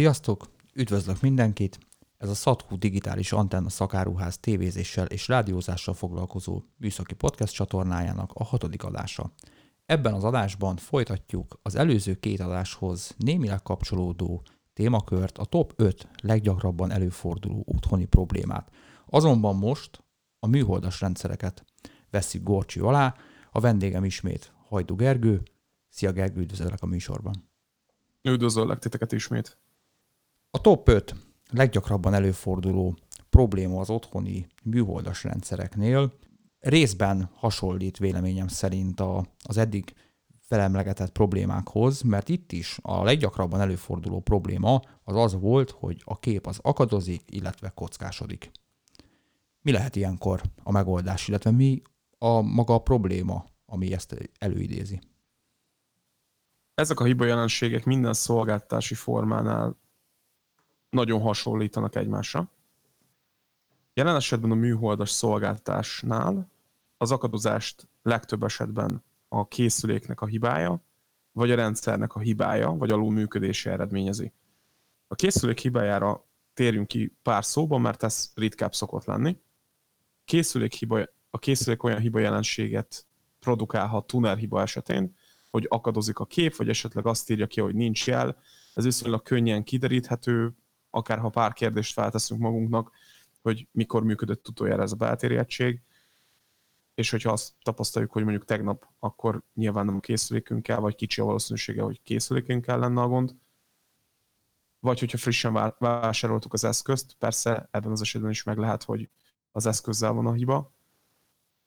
Sziasztok! Üdvözlök mindenkit! Ez a Sathu Digitális Antenna Szakáruház tévézéssel és rádiózással foglalkozó műszaki podcast csatornájának a hatodik adása. Ebben az adásban folytatjuk az előző két adáshoz némileg kapcsolódó témakört, a top 5 leggyakrabban előforduló otthoni problémát. Azonban most a műholdas rendszereket veszik Gorcsi alá, a vendégem ismét Hajdu Gergő. Szia Gergő, üdvözöllek a műsorban. Üdvözöllek titeket ismét. A top 5 leggyakrabban előforduló probléma az otthoni műholdas rendszereknél részben hasonlít véleményem szerint a, az eddig felemlegetett problémákhoz, mert itt is a leggyakrabban előforduló probléma az az volt, hogy a kép az akadozik, illetve kockásodik. Mi lehet ilyenkor a megoldás, illetve mi a maga a probléma, ami ezt előidézi? Ezek a hiba jelenségek minden szolgáltási formánál nagyon hasonlítanak egymásra. Jelen esetben a műholdas szolgáltásnál az akadozást legtöbb esetben a készüléknek a hibája, vagy a rendszernek a hibája, vagy alul működése eredményezi. A készülék hibájára térjünk ki pár szóban, mert ez ritkább szokott lenni. Készülék hiba, a készülék olyan hiba jelenséget produkálhat tuner hiba esetén, hogy akadozik a kép, vagy esetleg azt írja ki, hogy nincs jel. Ez viszonylag könnyen kideríthető, akár ha pár kérdést felteszünk magunknak, hogy mikor működött utoljára ez a beltérjegység, és hogyha azt tapasztaljuk, hogy mondjuk tegnap, akkor nyilván nem a készülékünkkel, vagy kicsi a valószínűsége, hogy készülékünkkel lenne a gond, vagy hogyha frissen vásároltuk az eszközt, persze ebben az esetben is meg lehet, hogy az eszközzel van a hiba,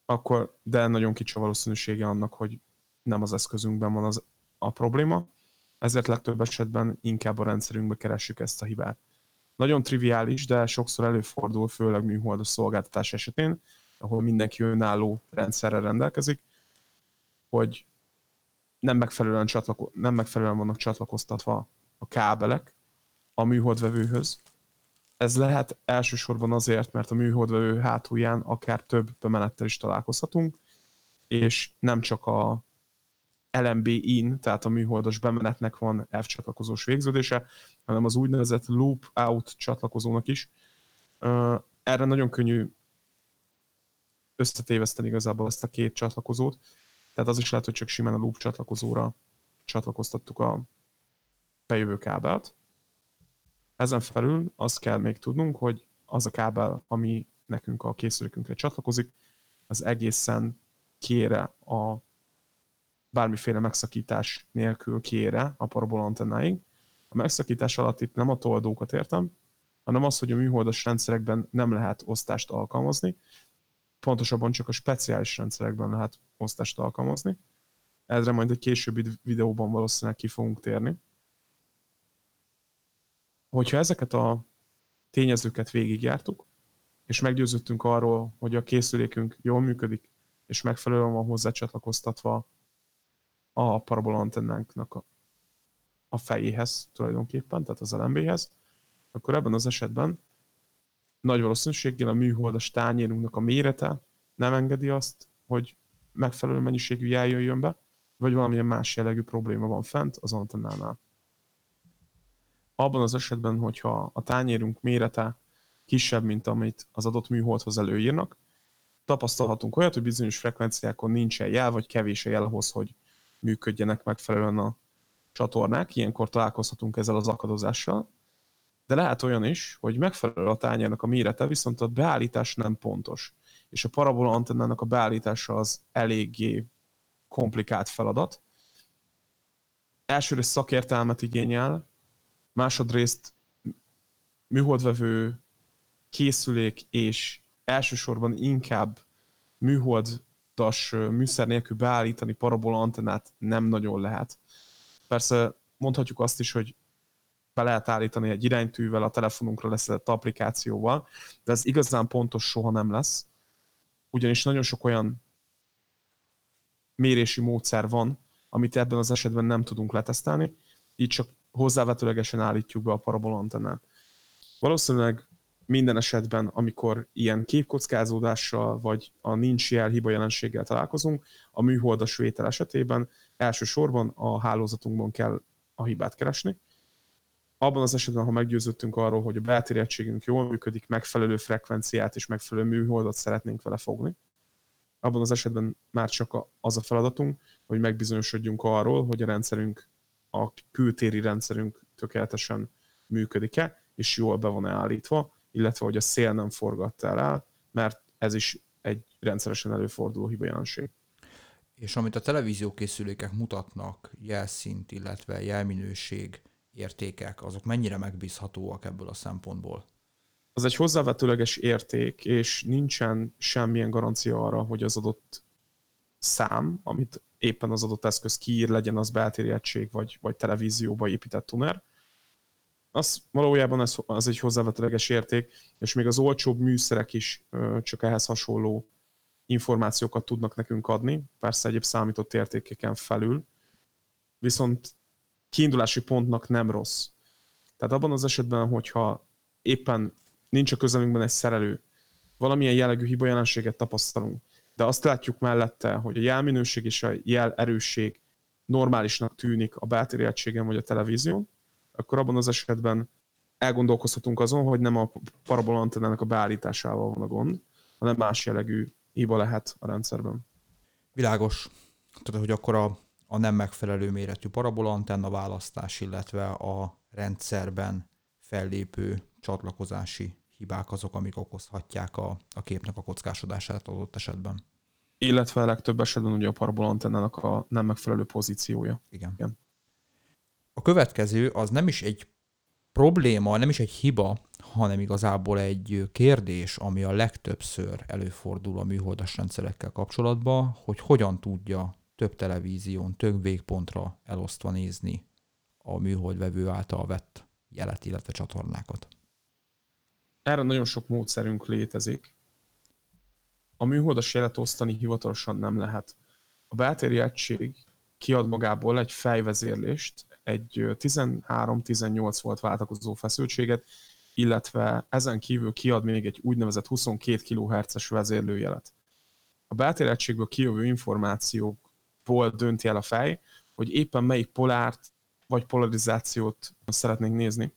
akkor, de nagyon kicsi a valószínűsége annak, hogy nem az eszközünkben van az, a probléma, ezért legtöbb esetben inkább a rendszerünkbe keressük ezt a hibát. Nagyon triviális, de sokszor előfordul, főleg műholdas szolgáltatás esetén, ahol mindenki önálló rendszerrel rendelkezik, hogy nem megfelelően, csatlako- nem megfelelően vannak csatlakoztatva a kábelek a műholdvevőhöz. Ez lehet elsősorban azért, mert a műholdvevő hátulján akár több bemenettel is találkozhatunk, és nem csak a LMB in, tehát a műholdas bemenetnek van F csatlakozós végződése, hanem az úgynevezett loop out csatlakozónak is. Erre nagyon könnyű összetéveszteni igazából ezt a két csatlakozót. Tehát az is lehet, hogy csak simán a loop csatlakozóra csatlakoztattuk a bejövő kábelt. Ezen felül azt kell még tudnunk, hogy az a kábel, ami nekünk a készülékünkre csatlakozik, az egészen kére a bármiféle megszakítás nélkül kére a parabola antennáig. A megszakítás alatt itt nem a toldókat értem, hanem az, hogy a műholdas rendszerekben nem lehet osztást alkalmazni, pontosabban csak a speciális rendszerekben lehet osztást alkalmazni. Ezre majd egy későbbi videóban valószínűleg ki fogunk térni. Hogyha ezeket a tényezőket végigjártuk, és meggyőződtünk arról, hogy a készülékünk jól működik, és megfelelően van hozzá csatlakoztatva a parabola antennánknak a, a fejéhez tulajdonképpen, tehát az LMB-hez, akkor ebben az esetben nagy valószínűséggel a műholdas tányérunknak a mérete nem engedi azt, hogy megfelelő mennyiségű jel jöjjön be, vagy valamilyen más jellegű probléma van fent az antennánál. Abban az esetben, hogyha a tányérunk mérete kisebb, mint amit az adott műholdhoz előírnak, tapasztalhatunk olyat, hogy bizonyos frekvenciákon nincsen jel, vagy kevés a jel ahhoz, hogy működjenek megfelelően a csatornák. Ilyenkor találkozhatunk ezzel az akadozással, de lehet olyan is, hogy megfelelő a tányérnak a mérete, viszont a beállítás nem pontos. És a parabola antennának a beállítása az eléggé komplikált feladat. Elsőrészt szakértelmet igényel, másodrészt műholdvevő készülék és elsősorban inkább műholdas műszer nélkül beállítani parabola antennát nem nagyon lehet. Persze mondhatjuk azt is, hogy be lehet állítani egy iránytűvel, a telefonunkra leszedett applikációval, de ez igazán pontos soha nem lesz, ugyanis nagyon sok olyan mérési módszer van, amit ebben az esetben nem tudunk letesztelni, így csak hozzávetőlegesen állítjuk be a parabola antennát. Valószínűleg minden esetben, amikor ilyen képkockázódással, vagy a nincs jel hiba jelenséggel találkozunk, a műholdas vétel esetében elsősorban a hálózatunkban kell a hibát keresni, abban az esetben, ha meggyőződtünk arról, hogy a belterjedtségünk jól működik, megfelelő frekvenciát és megfelelő műholdat szeretnénk vele fogni, abban az esetben már csak az a feladatunk, hogy megbizonyosodjunk arról, hogy a rendszerünk, a kültéri rendszerünk tökéletesen működik-e, és jól be van állítva, illetve hogy a szél nem forgatta el, mert ez is egy rendszeresen előforduló hibajelenség. És amit a televíziókészülékek mutatnak, jelszint, illetve jelminőség, értékek, azok mennyire megbízhatóak ebből a szempontból? Az egy hozzávetőleges érték, és nincsen semmilyen garancia arra, hogy az adott szám, amit éppen az adott eszköz kiír, legyen az beltéri egység, vagy, vagy televízióba épített tuner, az valójában ez, az egy hozzávetőleges érték, és még az olcsóbb műszerek is csak ehhez hasonló információkat tudnak nekünk adni, persze egyéb számított értékeken felül, viszont kiindulási pontnak nem rossz. Tehát abban az esetben, hogyha éppen nincs a közelünkben egy szerelő, valamilyen jellegű hibajelenséget tapasztalunk, de azt látjuk mellette, hogy a jelminőség és a jel erősség normálisnak tűnik a beltéri egységen vagy a televízión, akkor abban az esetben elgondolkozhatunk azon, hogy nem a parabola antennának a beállításával van a gond, hanem más jellegű hiba lehet a rendszerben. Világos. Tehát, hogy akkor a, a nem megfelelő méretű parabola antenna választás, illetve a rendszerben fellépő csatlakozási hibák azok, amik okozhatják a, a képnek a kockásodását adott esetben. Illetve a legtöbb esetben ugye a parabola antennának a nem megfelelő pozíciója. Igen. Igen. Következő az nem is egy probléma, nem is egy hiba, hanem igazából egy kérdés, ami a legtöbbször előfordul a műholdas rendszerekkel kapcsolatban, hogy hogyan tudja több televízión, több végpontra elosztva nézni a műholdvevő által vett jelet, illetve csatornákat. Erre nagyon sok módszerünk létezik. A műholdas jelet osztani hivatalosan nem lehet. A beltéri egység kiad magából egy fejvezérlést, egy 13-18 volt váltakozó feszültséget, illetve ezen kívül kiad még egy úgynevezett 22 kHz-es vezérlőjelet. A beltéregységből kijövő információkból dönti el a fej, hogy éppen melyik polárt vagy polarizációt szeretnénk nézni.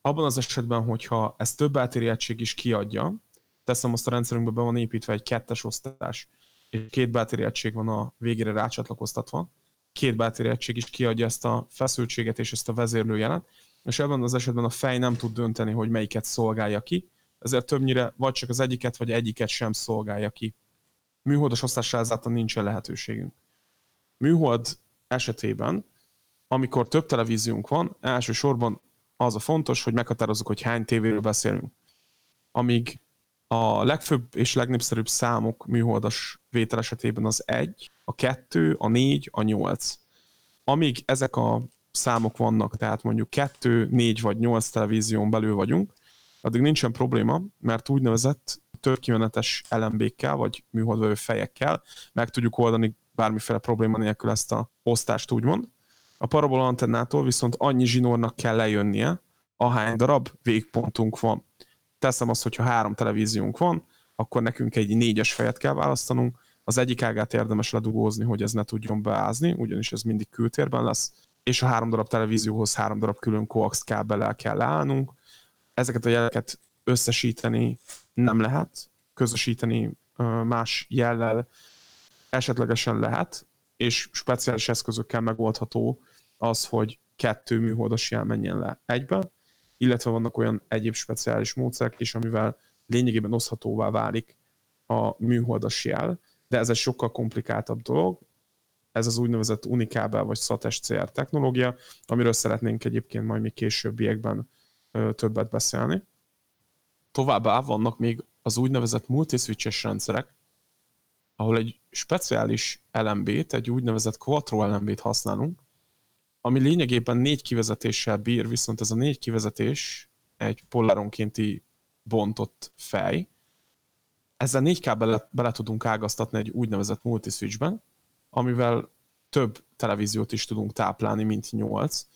Abban az esetben, hogyha ezt több egység is kiadja, teszem azt a rendszerünkbe be van építve egy kettes osztás, és két beltéri van a végére rácsatlakoztatva, két beltéri egység is kiadja ezt a feszültséget és ezt a vezérlőjelet, és ebben az esetben a fej nem tud dönteni, hogy melyiket szolgálja ki, ezért többnyire vagy csak az egyiket, vagy egyiket sem szolgálja ki. Műholdas osztásra ezáltal nincsen lehetőségünk. Műhold esetében, amikor több televíziónk van, elsősorban az a fontos, hogy meghatározzuk, hogy hány tévéről beszélünk. Amíg a legfőbb és legnépszerűbb számok műholdas vétel esetében az 1, a 2, a 4, a 8. Amíg ezek a számok vannak, tehát mondjuk 2, 4 vagy 8 televízión belül vagyunk, addig nincsen probléma, mert úgynevezett törkimenetes LMB-kkel, vagy műholdvevő fejekkel meg tudjuk oldani bármiféle probléma nélkül ezt a osztást, úgymond. A parabola antennától viszont annyi zsinórnak kell lejönnie, ahány darab végpontunk van. Teszem azt, hogyha három televíziónk van, akkor nekünk egy négyes fejet kell választanunk, az egyik ágát érdemes ledugózni, hogy ez ne tudjon beázni, ugyanis ez mindig kültérben lesz, és a három darab televízióhoz három darab külön coax kábellel kell leállnunk. Ezeket a jeleket összesíteni nem lehet, közösíteni más jellel esetlegesen lehet, és speciális eszközökkel megoldható az, hogy kettő műholdas jel menjen le egybe, illetve vannak olyan egyéb speciális módszerek is, amivel lényegében oszthatóvá válik a műholdas jel, de ez egy sokkal komplikáltabb dolog, ez az úgynevezett unikábel vagy SAT-SCR technológia, amiről szeretnénk egyébként majd még későbbiekben többet beszélni. Továbbá vannak még az úgynevezett multiswitches rendszerek, ahol egy speciális LMB-t, egy úgynevezett Quattro LMB-t használunk, ami lényegében négy kivezetéssel bír, viszont ez a négy kivezetés egy poláronkénti bontott fej. Ezzel négy kábelet bele tudunk ágaztatni egy úgynevezett multiswitchben, amivel több televíziót is tudunk táplálni, mint 8.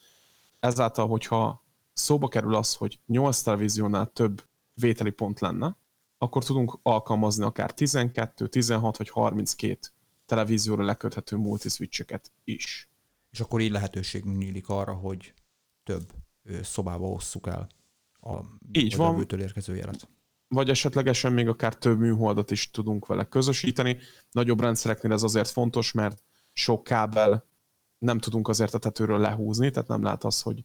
Ezáltal, hogyha szóba kerül az, hogy 8 televíziónál több vételi pont lenne, akkor tudunk alkalmazni akár 12, 16 vagy 32 televízióra leköthető multiswitcheket is. És akkor így lehetőségünk nyílik arra, hogy több szobába osszuk el a Így van. érkező jelet. Vagy esetlegesen még akár több műholdat is tudunk vele közösíteni. Nagyobb rendszereknél ez azért fontos, mert sok kábel nem tudunk azért a tetőről lehúzni, tehát nem lehet az, hogy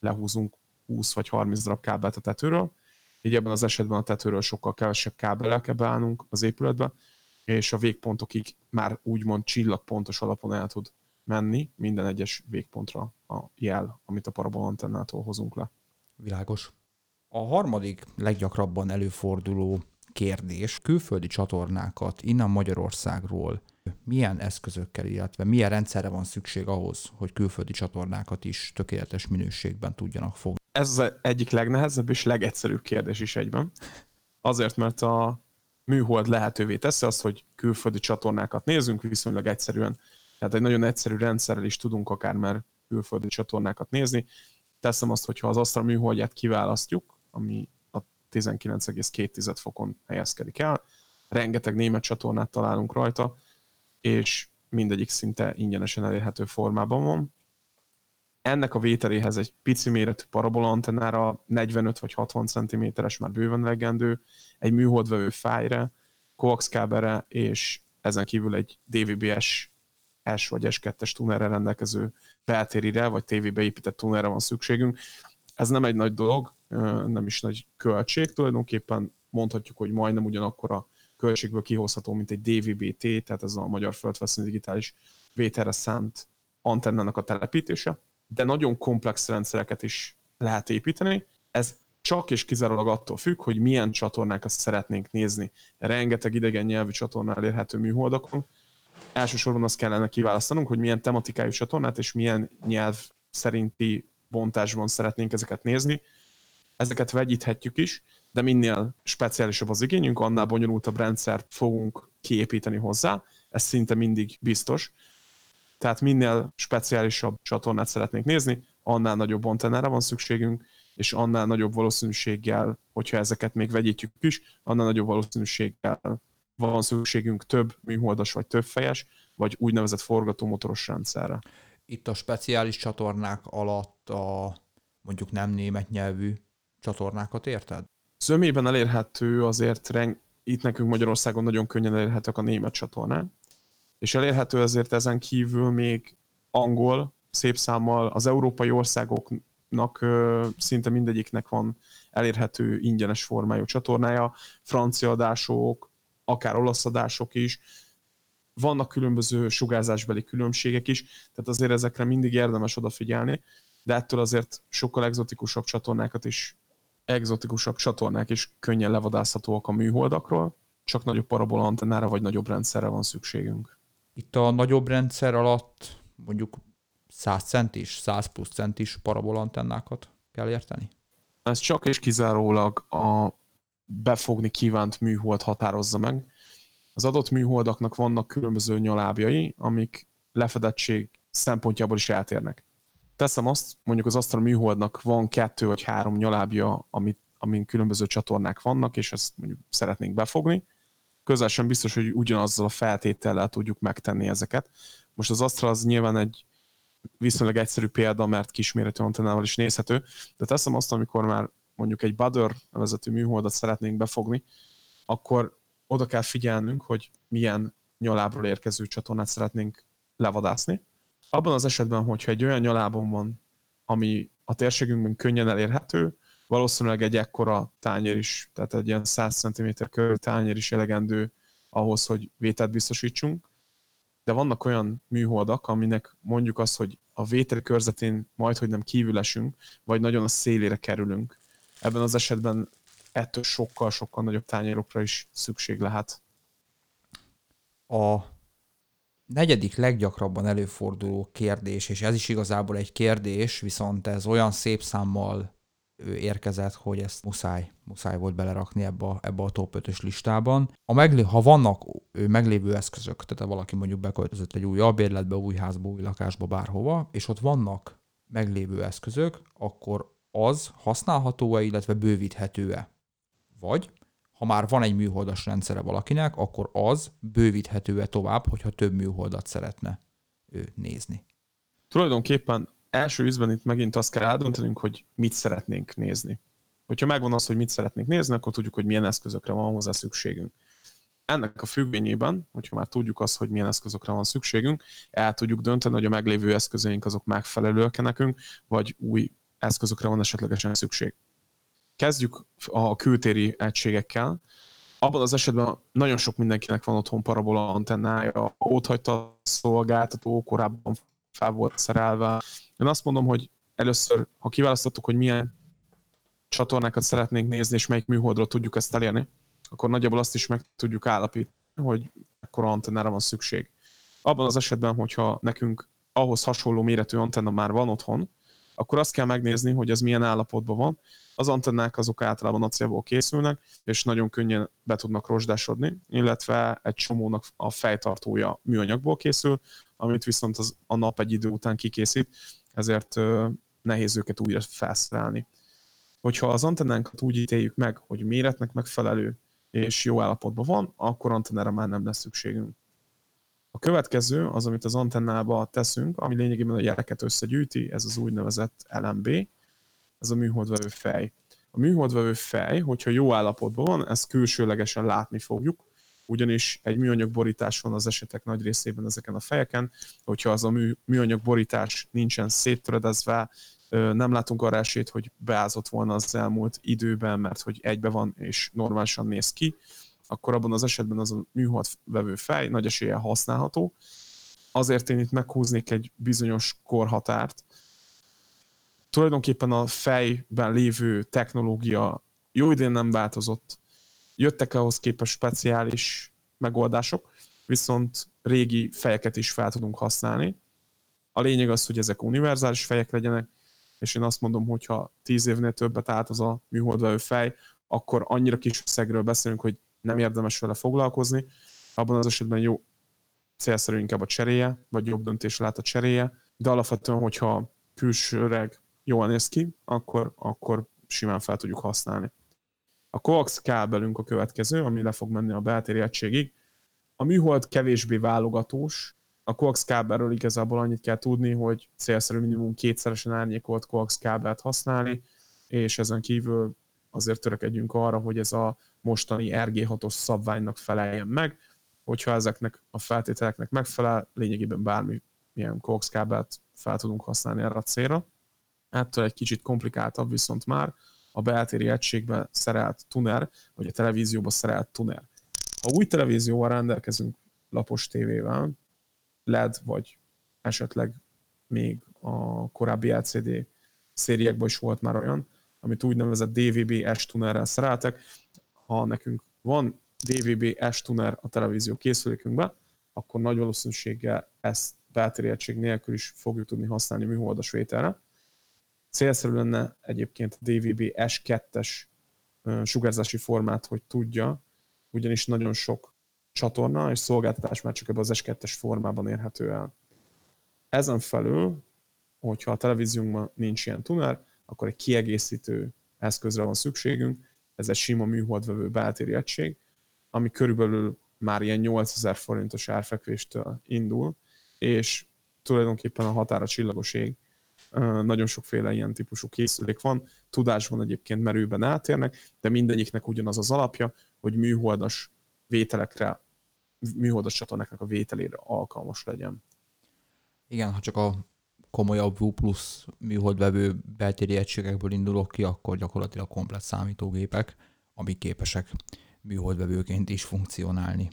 lehúzunk 20 vagy 30 darab kábelt a tetőről. Így ebben az esetben a tetőről sokkal kevesebb kábellel kell beállnunk az épületbe, és a végpontokig már úgymond csillagpontos alapon el tud menni minden egyes végpontra a jel, amit a parabolantennától hozunk le. Világos. A harmadik leggyakrabban előforduló kérdés, külföldi csatornákat innen Magyarországról milyen eszközökkel, illetve milyen rendszerre van szükség ahhoz, hogy külföldi csatornákat is tökéletes minőségben tudjanak fogni? Ez az egyik legnehezebb és legegyszerűbb kérdés is egyben. Azért, mert a műhold lehetővé teszi azt, hogy külföldi csatornákat nézzünk viszonylag egyszerűen. Tehát egy nagyon egyszerű rendszerrel is tudunk akár már külföldi csatornákat nézni. Teszem azt, hogyha az Astra műholdját kiválasztjuk, ami a 19,2 fokon helyezkedik el, rengeteg német csatornát találunk rajta, és mindegyik szinte ingyenesen elérhető formában van. Ennek a vételéhez egy pici méretű parabola antennára 45 vagy 60 cm-es már bőven legendő, egy műholdvevő fájre, coax kábelre, és ezen kívül egy DVB-S S vagy S2-es tunerre rendelkező beltérire, vagy tévébe épített tunerre van szükségünk. Ez nem egy nagy dolog, nem is nagy költség, tulajdonképpen mondhatjuk, hogy majdnem ugyanakkor a költségből kihozható, mint egy DVB-T, tehát ez a Magyar Földvesző Digitális vételre szánt antennának a telepítése, de nagyon komplex rendszereket is lehet építeni. Ez csak és kizárólag attól függ, hogy milyen csatornákat szeretnénk nézni. Rengeteg idegen nyelvű csatornál elérhető műholdakon. Elsősorban azt kellene kiválasztanunk, hogy milyen tematikájú csatornát és milyen nyelv szerinti bontásban szeretnénk ezeket nézni. Ezeket vegyíthetjük is, de minél speciálisabb az igényünk, annál bonyolultabb rendszert fogunk kiépíteni hozzá. Ez szinte mindig biztos. Tehát minél speciálisabb csatornát szeretnénk nézni, annál nagyobb antennára van szükségünk, és annál nagyobb valószínűséggel, hogyha ezeket még vegyítjük is, annál nagyobb valószínűséggel van szükségünk több műholdas vagy több fejes, vagy úgynevezett forgatómotoros rendszerre. Itt a speciális csatornák alatt a mondjuk nem német nyelvű csatornákat érted? Zömében elérhető azért, itt nekünk Magyarországon nagyon könnyen elérhetők a német csatornák, és elérhető ezért ezen kívül még angol, szép számmal az európai országoknak szinte mindegyiknek van elérhető ingyenes formájú csatornája, francia adások, akár olasz adások is, vannak különböző sugárzásbeli különbségek is, tehát azért ezekre mindig érdemes odafigyelni, de ettől azért sokkal egzotikusabb csatornákat is, egzotikusabb csatornák is könnyen levadászhatóak a műholdakról, csak nagyobb parabola antennára vagy nagyobb rendszerre van szükségünk. Itt a nagyobb rendszer alatt mondjuk 100 centis, 100 plusz centis parabola antennákat kell érteni? Ez csak és kizárólag a befogni kívánt műhold határozza meg. Az adott műholdaknak vannak különböző nyalábjai, amik lefedettség szempontjából is eltérnek. Teszem azt, mondjuk az Astra műholdnak van kettő vagy három nyalábja, amit, amin különböző csatornák vannak, és ezt mondjuk szeretnénk befogni. Közel sem biztos, hogy ugyanazzal a feltétellel tudjuk megtenni ezeket. Most az Astra az nyilván egy viszonylag egyszerű példa, mert kisméretű antennával is nézhető, de teszem azt, amikor már mondjuk egy Butter nevezetű műholdat szeretnénk befogni, akkor oda kell figyelnünk, hogy milyen nyalábról érkező csatornát szeretnénk levadászni. Abban az esetben, hogyha egy olyan nyalábon van, ami a térségünkben könnyen elérhető, valószínűleg egy ekkora tányér is, tehát egy ilyen 100 cm körül tányér is elegendő ahhoz, hogy vételt biztosítsunk. De vannak olyan műholdak, aminek mondjuk az, hogy a vétel körzetén majd, hogy nem kívül esünk, vagy nagyon a szélére kerülünk. Ebben az esetben ettől sokkal-sokkal nagyobb tányérokra is szükség lehet. A negyedik leggyakrabban előforduló kérdés, és ez is igazából egy kérdés, viszont ez olyan szép számmal érkezett, hogy ezt muszáj, muszáj volt belerakni ebbe a, ebbe a top 5-ös listában. A meglé, ha vannak meglévő eszközök, tehát valaki mondjuk beköltözött egy új albérletbe, új házba, új lakásba, bárhova, és ott vannak meglévő eszközök, akkor az használható-e, illetve bővíthető-e. Vagy ha már van egy műholdas rendszere valakinek, akkor az bővíthető-e tovább, hogyha több műholdat szeretne ő nézni. Tulajdonképpen első ízben itt megint azt kell eldöntenünk, hogy mit szeretnénk nézni. Hogyha megvan az, hogy mit szeretnénk nézni, akkor tudjuk, hogy milyen eszközökre van hozzá szükségünk. Ennek a függvényében, hogyha már tudjuk azt, hogy milyen eszközökre van szükségünk, el tudjuk dönteni, hogy a meglévő eszközeink azok megfelelőek nekünk, vagy új eszközökre van esetlegesen szükség. Kezdjük a kültéri egységekkel. Abban az esetben nagyon sok mindenkinek van otthon parabola antennája, ott hagyta a szolgáltató, korábban fel volt szerelve. Én azt mondom, hogy először, ha kiválasztottuk, hogy milyen csatornákat szeretnénk nézni, és melyik műholdról tudjuk ezt elérni, akkor nagyjából azt is meg tudjuk állapítani, hogy ekkora antennára van szükség. Abban az esetben, hogyha nekünk ahhoz hasonló méretű antenna már van otthon, akkor azt kell megnézni, hogy ez milyen állapotban van. Az antennák azok általában acélból készülnek, és nagyon könnyen be tudnak rozsdásodni, illetve egy csomónak a fejtartója műanyagból készül, amit viszont az, a nap egy idő után kikészít, ezért nehéz őket újra felszerelni. Hogyha az antennánkat úgy ítéljük meg, hogy méretnek megfelelő és jó állapotban van, akkor antennára már nem lesz szükségünk. A következő az, amit az antennába teszünk, ami lényegében a jeleket összegyűjti, ez az úgynevezett LMB, ez a műholdvevő fej. A műholdvevő fej, hogyha jó állapotban van, ezt külsőlegesen látni fogjuk, ugyanis egy műanyag borítás van az esetek nagy részében ezeken a fejeken, hogyha az a mű, műanyag borítás nincsen széttöredezve, nem látunk arra esélyt, hogy beázott volna az elmúlt időben, mert hogy egybe van és normálisan néz ki, akkor abban az esetben az a műhold vevő fej nagy eséllyel használható. Azért én itt meghúznék egy bizonyos korhatárt. Tulajdonképpen a fejben lévő technológia jó idén nem változott. Jöttek ahhoz képest speciális megoldások, viszont régi fejeket is fel tudunk használni. A lényeg az, hogy ezek univerzális fejek legyenek, és én azt mondom, hogy ha tíz évnél többet állt az a műholdvevő fej, akkor annyira kis összegről beszélünk, hogy nem érdemes vele foglalkozni. Abban az esetben jó célszerű inkább a cseréje, vagy jobb döntés lehet a cseréje, de alapvetően, hogyha külsőreg jól néz ki, akkor, akkor simán fel tudjuk használni. A coax kábelünk a következő, ami le fog menni a beltéri egységig. A műhold kevésbé válogatós, a coax kábelről igazából annyit kell tudni, hogy célszerű minimum kétszeresen árnyékolt coax kábelt használni, és ezen kívül azért törekedjünk arra, hogy ez a mostani RG6-os szabványnak feleljen meg, hogyha ezeknek a feltételeknek megfelel, lényegében bármi milyen coax kábelt fel tudunk használni erre a célra. Ettől egy kicsit komplikáltabb viszont már a beltéri egységbe szerelt tuner, vagy a televízióba szerelt tuner. Ha új televízióval rendelkezünk lapos tévével, LED, vagy esetleg még a korábbi LCD szériekben is volt már olyan, amit úgynevezett DVB S tunerrel szereltek. Ha nekünk van DVB S tuner a televízió készülékünkben, akkor nagy valószínűséggel ezt belterjedtség nélkül is fogjuk tudni használni műholdas vételre. Célszerű lenne egyébként a DVB S2-es sugárzási formát, hogy tudja, ugyanis nagyon sok csatorna és szolgáltatás már csak ebben az S2-es formában érhető el. Ezen felül, hogyha a televíziónkban nincs ilyen tuner, akkor egy kiegészítő eszközre van szükségünk, ez egy sima műholdvevő beltéri egység, ami körülbelül már ilyen 8000 forintos árfekvéstől indul, és tulajdonképpen a határa csillagos. Nagyon sokféle ilyen típusú készülék van, tudásban egyébként merőben átérnek, de mindegyiknek ugyanaz az alapja, hogy műholdas vételekre, műholdas csatornáknak a vételére alkalmas legyen. Igen, ha csak a komolyabb V plusz műholdvevő beltéri egységekből indulok ki, akkor gyakorlatilag komplet számítógépek, amik képesek műholdvevőként is funkcionálni.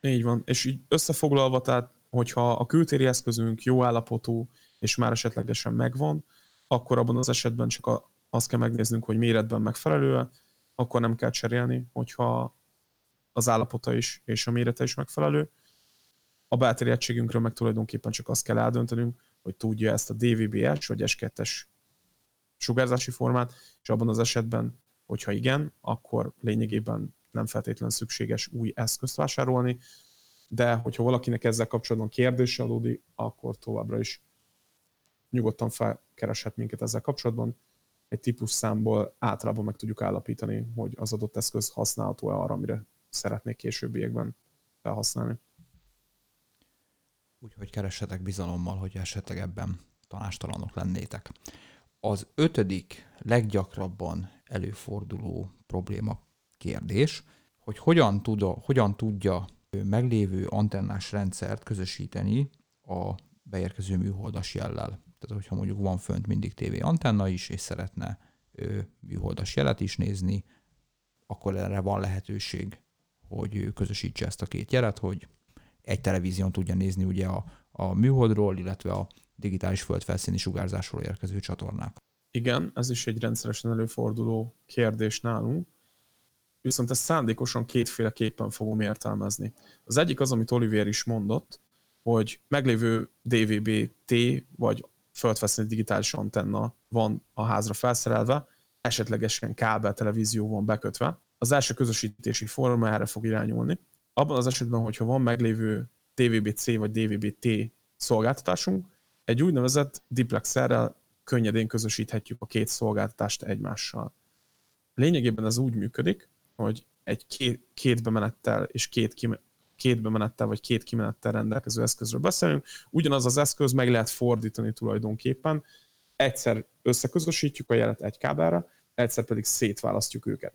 Így van, és így összefoglalva, tehát hogyha a kültéri eszközünk jó állapotú, és már esetlegesen megvan, akkor abban az esetben csak a, azt kell megnéznünk, hogy méretben megfelelő, akkor nem kell cserélni, hogyha az állapota is és a mérete is megfelelő. A belterjedtségünkről meg tulajdonképpen csak azt kell eldöntenünk, hogy tudja ezt a DVB-es vagy S2-es sugárzási formát, és abban az esetben, hogyha igen, akkor lényegében nem feltétlenül szükséges új eszközt vásárolni, de hogyha valakinek ezzel kapcsolatban kérdése adódik, akkor továbbra is nyugodtan felkereshet minket ezzel kapcsolatban. Egy típus számból általában meg tudjuk állapítani, hogy az adott eszköz használható-e arra, amire szeretnék későbbiekben felhasználni. Úgyhogy keressetek bizalommal, hogy esetleg ebben tanástalanok lennétek. Az ötödik leggyakrabban előforduló probléma kérdés, hogy hogyan, tud, hogyan tudja meglévő antennás rendszert közösíteni a beérkező műholdas jellel. Tehát, hogyha mondjuk van fönt mindig TV antenna is, és szeretne műholdas jelet is nézni, akkor erre van lehetőség, hogy közösítse ezt a két jelet, hogy egy televízión tudja nézni ugye a, a műholdról, illetve a digitális földfelszíni sugárzásról érkező csatornák. Igen, ez is egy rendszeresen előforduló kérdés nálunk, viszont ezt szándékosan kétféleképpen fogom értelmezni. Az egyik az, amit Olivier is mondott, hogy meglévő DVB-T vagy földfelszíni digitális antenna van a házra felszerelve, esetlegesen kábel televízió van bekötve. Az első közösítési forma erre fog irányulni. Abban az esetben, hogyha van meglévő DVB-C vagy DVB-T szolgáltatásunk, egy úgynevezett diplexerrel könnyedén közösíthetjük a két szolgáltatást egymással. Lényegében ez úgy működik, hogy egy két, két bemenettel és két, kime, két bemenettel vagy két kimenettel rendelkező eszközről beszélünk. Ugyanaz az eszköz meg lehet fordítani tulajdonképpen. Egyszer összeközösítjük a jelet egy kábelre, egyszer pedig szétválasztjuk őket.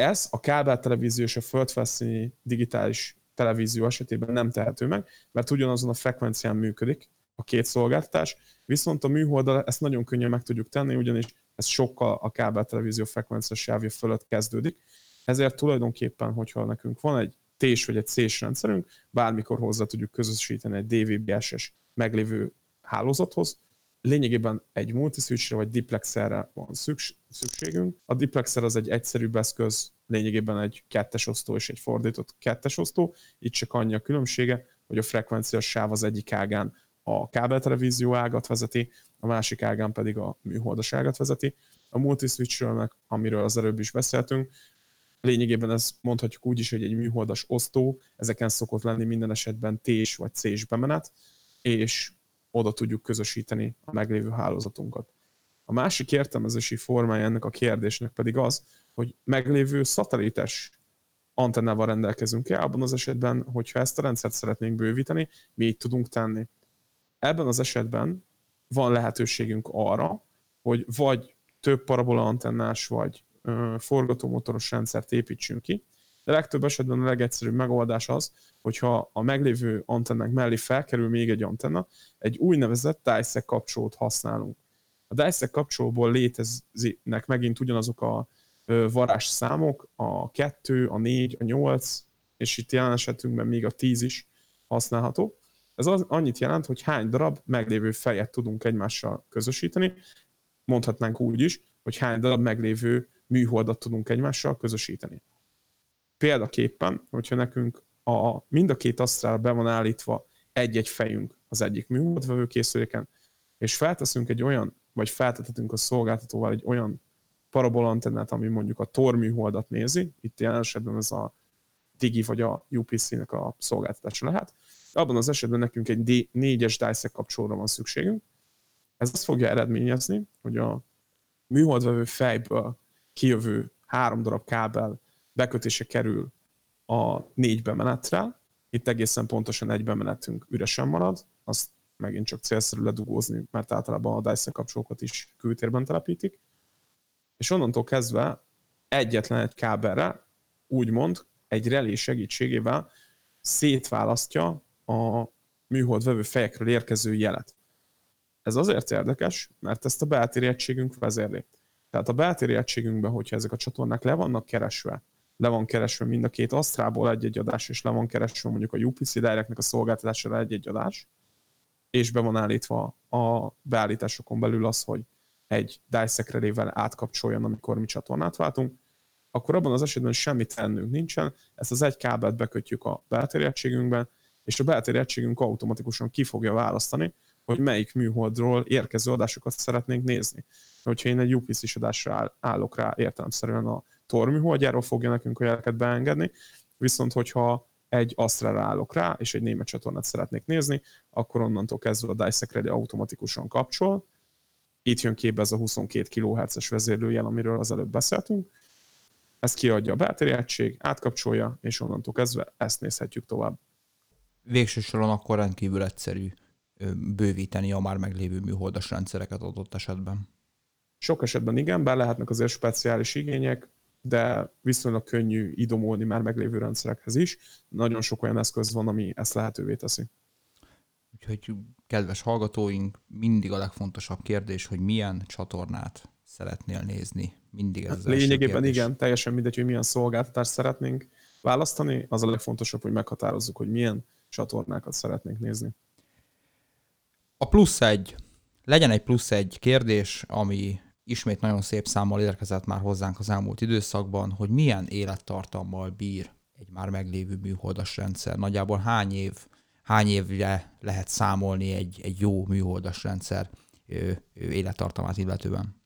Ez a kábel televízió és a földfelszíni digitális televízió esetében nem tehető meg, mert ugyanazon a frekvencián működik a két szolgáltatás, viszont a műholdal ezt nagyon könnyen meg tudjuk tenni, ugyanis ez sokkal a kábel televízió frekvencia sávja fölött kezdődik, ezért tulajdonképpen, hogyha nekünk van egy T-s vagy egy C-s rendszerünk, bármikor hozzá tudjuk közösíteni egy DVB-SS meglévő hálózathoz, lényegében egy multiswitchre vagy diplexerre van szükségünk. A diplexer az egy egyszerűbb eszköz, lényegében egy kettes osztó és egy fordított kettes osztó. Itt csak annyi a különbsége, hogy a frekvenciás sáv az egyik ágán a kábeltelevízió ágat vezeti, a másik ágán pedig a műholdas ágat vezeti. A multiswitchről, amiről az előbb is beszéltünk, lényegében ez mondhatjuk úgy is, hogy egy műholdas osztó, ezeken szokott lenni minden esetben T-s vagy C-s bemenet, és oda tudjuk közösíteni a meglévő hálózatunkat. A másik értelmezési formája ennek a kérdésnek pedig az, hogy meglévő szatelites antennával rendelkezünk-e, abban az esetben, hogyha ezt a rendszert szeretnénk bővíteni, mi így tudunk tenni. Ebben az esetben van lehetőségünk arra, hogy vagy több parabola antennás, vagy forgatómotoros rendszert építsünk ki, de legtöbb esetben a legegyszerűbb megoldás az, hogyha a meglévő antennák mellé felkerül még egy antenna, egy úgynevezett DISEC kapcsolót használunk. A DISEC kapcsolóból léteznek megint ugyanazok a varázs számok, a 2, a 4, a 8, és itt jelen esetünkben még a 10 is használható. Ez az, annyit jelent, hogy hány darab meglévő fejet tudunk egymással közösíteni, mondhatnánk úgy is, hogy hány darab meglévő műholdat tudunk egymással közösíteni. Példaképpen, hogyha nekünk a, mind a két asztrál be van állítva egy-egy fejünk az egyik műholdvevő készüléken, és felteszünk egy olyan, vagy feltethetünk a szolgáltatóval egy olyan parabolantennát, ami mondjuk a Tor műholdat nézi, itt jelen esetben ez a Digi vagy a UPC-nek a szolgáltatása lehet, abban az esetben nekünk egy négyes DISEC kapcsolóra van szükségünk. Ez azt fogja eredményezni, hogy a műholdvevő fejből kijövő három darab kábel bekötése kerül a négy bemenetre. Itt egészen pontosan egy bemenetünk üresen marad, azt megint csak célszerű ledugózni, mert általában a Dyson kapcsolókat is kültérben telepítik. És onnantól kezdve egyetlen egy kábelre, úgymond egy relé segítségével szétválasztja a műhold vevő fejekről érkező jelet. Ez azért érdekes, mert ezt a beltéri egységünk vezérli. Tehát a beltéri egységünkben, hogyha ezek a csatornák le vannak keresve, le van keresve mind a két Asztrából egy-egy adás, és le van keresve mondjuk a UPC Directnek a szolgáltatására egy-egy adás, és be van állítva a beállításokon belül az, hogy egy DICE-ekrelével átkapcsoljon, amikor mi csatornát váltunk, akkor abban az esetben semmi tennünk nincsen, ezt az egy kábelt bekötjük a belterjedtségünkben, és a belterjedtségünk automatikusan ki fogja választani, hogy melyik műholdról érkező adásokat szeretnénk nézni. Hogyha én egy UPC-s adásra állok rá értelemszerűen a Tor műholdjáról fogja nekünk a jeleket beengedni, viszont hogyha egy Astra állok rá, és egy német csatornát szeretnék nézni, akkor onnantól kezdve a DICE Ready automatikusan kapcsol. Itt jön képbe ez a 22 kHz-es vezérlőjel, amiről az előbb beszéltünk. Ezt kiadja a beltéri egység, átkapcsolja, és onnantól kezdve ezt nézhetjük tovább. Végső soron akkor rendkívül egyszerű bővíteni a már meglévő műholdas rendszereket adott esetben. Sok esetben igen, bár lehetnek azért speciális igények, de viszonylag könnyű idomolni már meglévő rendszerekhez is. Nagyon sok olyan eszköz van, ami ezt lehetővé teszi. Úgyhogy kedves hallgatóink, mindig a legfontosabb kérdés, hogy milyen csatornát szeretnél nézni. Mindig ez az Lényegében igen, teljesen mindegy, hogy milyen szolgáltatást szeretnénk választani. Az a legfontosabb, hogy meghatározzuk, hogy milyen csatornákat szeretnénk nézni. A plusz egy. Legyen egy plusz egy kérdés, ami ismét nagyon szép számmal érkezett már hozzánk az elmúlt időszakban, hogy milyen élettartammal bír egy már meglévő műholdas rendszer. Nagyjából hány év, hány évre lehet számolni egy, egy jó műholdas rendszer élettartamát illetően?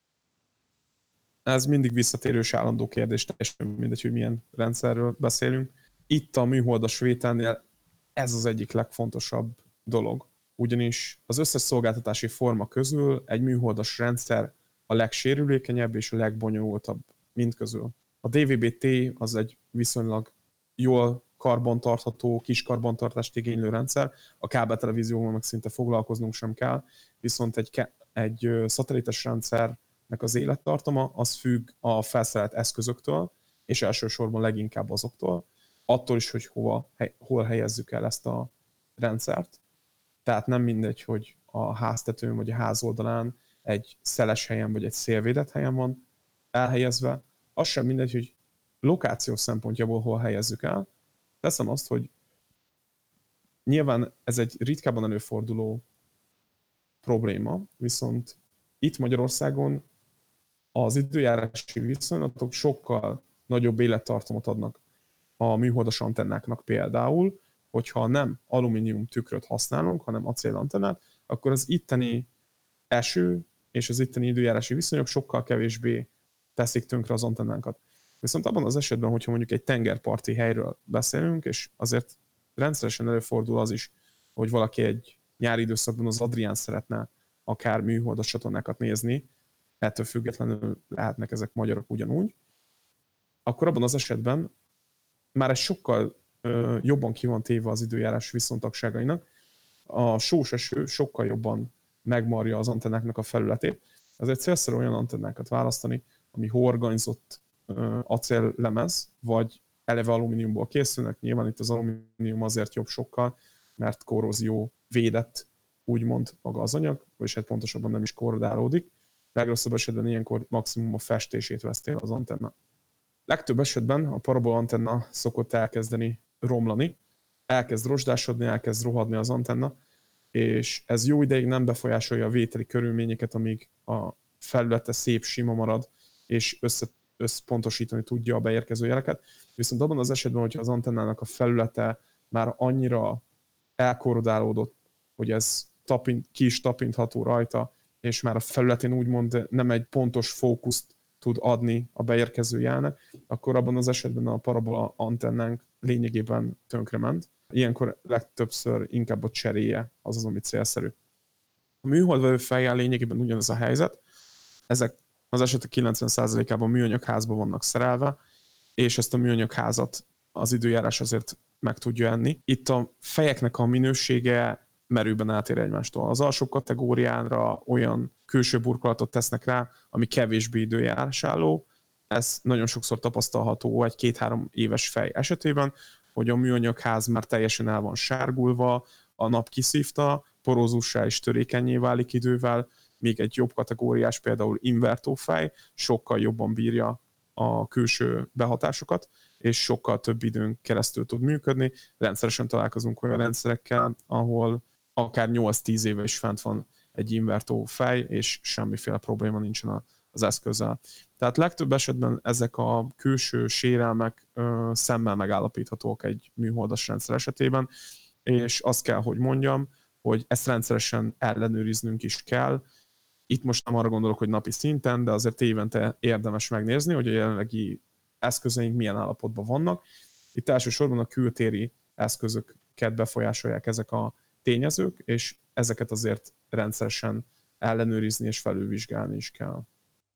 Ez mindig visszatérő és állandó kérdés, teljesen mindegy, hogy milyen rendszerről beszélünk. Itt a műholdas vételnél ez az egyik legfontosabb dolog, ugyanis az összes szolgáltatási forma közül egy műholdas rendszer a legsérülékenyebb és a legbonyolultabb mind közül. A DVB-T az egy viszonylag jól karbantartható, kis karbantartást igénylő rendszer, a kábeltelevízióval meg szinte foglalkoznunk sem kell, viszont egy, egy szatelites rendszernek az élettartama az függ a felszerelt eszközöktől, és elsősorban leginkább azoktól, attól is, hogy hova, hol helyezzük el ezt a rendszert. Tehát nem mindegy, hogy a háztetőn vagy a ház oldalán egy szeles helyen vagy egy szélvédett helyen van elhelyezve, az sem mindegy, hogy lokáció szempontjából hol helyezzük el. Teszem azt, hogy nyilván ez egy ritkában előforduló probléma, viszont itt Magyarországon az időjárási viszonylatok sokkal nagyobb élettartamot adnak a műholdas antennáknak például, hogyha nem alumínium tükröt használunk, hanem acélantennát, akkor az itteni eső és az itteni időjárási viszonyok sokkal kevésbé teszik tönkre az antennánkat. Viszont abban az esetben, hogyha mondjuk egy tengerparti helyről beszélünk, és azért rendszeresen előfordul az is, hogy valaki egy nyári időszakban az Adrián szeretne akár műholdas csatornákat nézni, ettől függetlenül lehetnek ezek magyarok ugyanúgy, akkor abban az esetben már egy sokkal jobban ki van téve az időjárás viszontagságainak, a sós eső sokkal jobban megmarja az antennáknak a felületét. Ezért célszerű olyan antennákat választani, ami horganyzott acéllemez, vagy eleve alumíniumból készülnek. Nyilván itt az alumínium azért jobb sokkal, mert korrózió védett, úgymond maga az anyag, és hát pontosabban nem is korrodálódik. Legrosszabb esetben ilyenkor maximum a festését vesztél az antenna. Legtöbb esetben a parabola antenna szokott elkezdeni romlani, elkezd rozsdásodni, elkezd rohadni az antenna, és ez jó ideig nem befolyásolja a vételi körülményeket, amíg a felülete szép, sima marad, és össze, összpontosítani tudja a beérkező jeleket. Viszont abban az esetben, hogyha az antennának a felülete már annyira elkorodálódott, hogy ez tapint, ki is tapintható rajta, és már a felületén úgymond nem egy pontos fókuszt tud adni a beérkező jelnek, akkor abban az esetben a parabola antennánk lényegében tönkrement, ilyenkor legtöbbször inkább a cseréje az az, ami célszerű. A műholdvevő fejjel lényegében ugyanez a helyzet. Ezek az esetek 90%-ában műanyagházban vannak szerelve, és ezt a műanyagházat az időjárás azért meg tudja enni. Itt a fejeknek a minősége merőben eltér egymástól. Az alsó kategóriánra olyan külső burkolatot tesznek rá, ami kevésbé időjárás álló. Ez nagyon sokszor tapasztalható egy két-három éves fej esetében, hogy a műanyagház már teljesen el van sárgulva, a nap kiszívta, porózussá és törékenyé válik idővel, még egy jobb kategóriás, például invertófej, sokkal jobban bírja a külső behatásokat, és sokkal több időn keresztül tud működni. Rendszeresen találkozunk olyan rendszerekkel, ahol akár 8-10 éve is fent van egy invertó fej, és semmiféle probléma nincsen az eszközzel. Tehát legtöbb esetben ezek a külső sérelmek szemmel megállapíthatók egy műholdas rendszer esetében, és azt kell, hogy mondjam, hogy ezt rendszeresen ellenőriznünk is kell. Itt most nem arra gondolok, hogy napi szinten, de azért évente érdemes megnézni, hogy a jelenlegi eszközeink milyen állapotban vannak. Itt elsősorban a kültéri eszközöket befolyásolják ezek a tényezők, és ezeket azért rendszeresen ellenőrizni és felülvizsgálni is kell.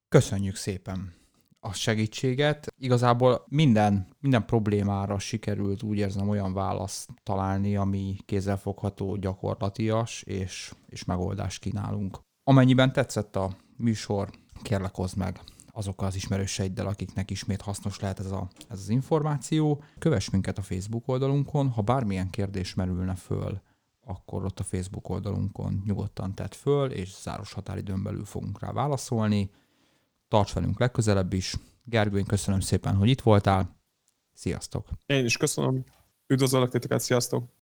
Köszönjük szépen! a segítséget. Igazából minden, minden problémára sikerült úgy érzem olyan választ találni, ami kézzelfogható, gyakorlatias, és, és megoldást kínálunk. Amennyiben tetszett a műsor, kérlek hozd meg azokkal az ismerőseiddel, akiknek ismét hasznos lehet ez, a, ez az információ. Kövess minket a Facebook oldalunkon, ha bármilyen kérdés merülne föl, akkor ott a Facebook oldalunkon nyugodtan tett föl, és záros határidőn belül fogunk rá válaszolni. Tarts velünk legközelebb is. Gergő, én köszönöm szépen, hogy itt voltál. Sziasztok! Én is köszönöm. Üdvözöllek titeket, sziasztok!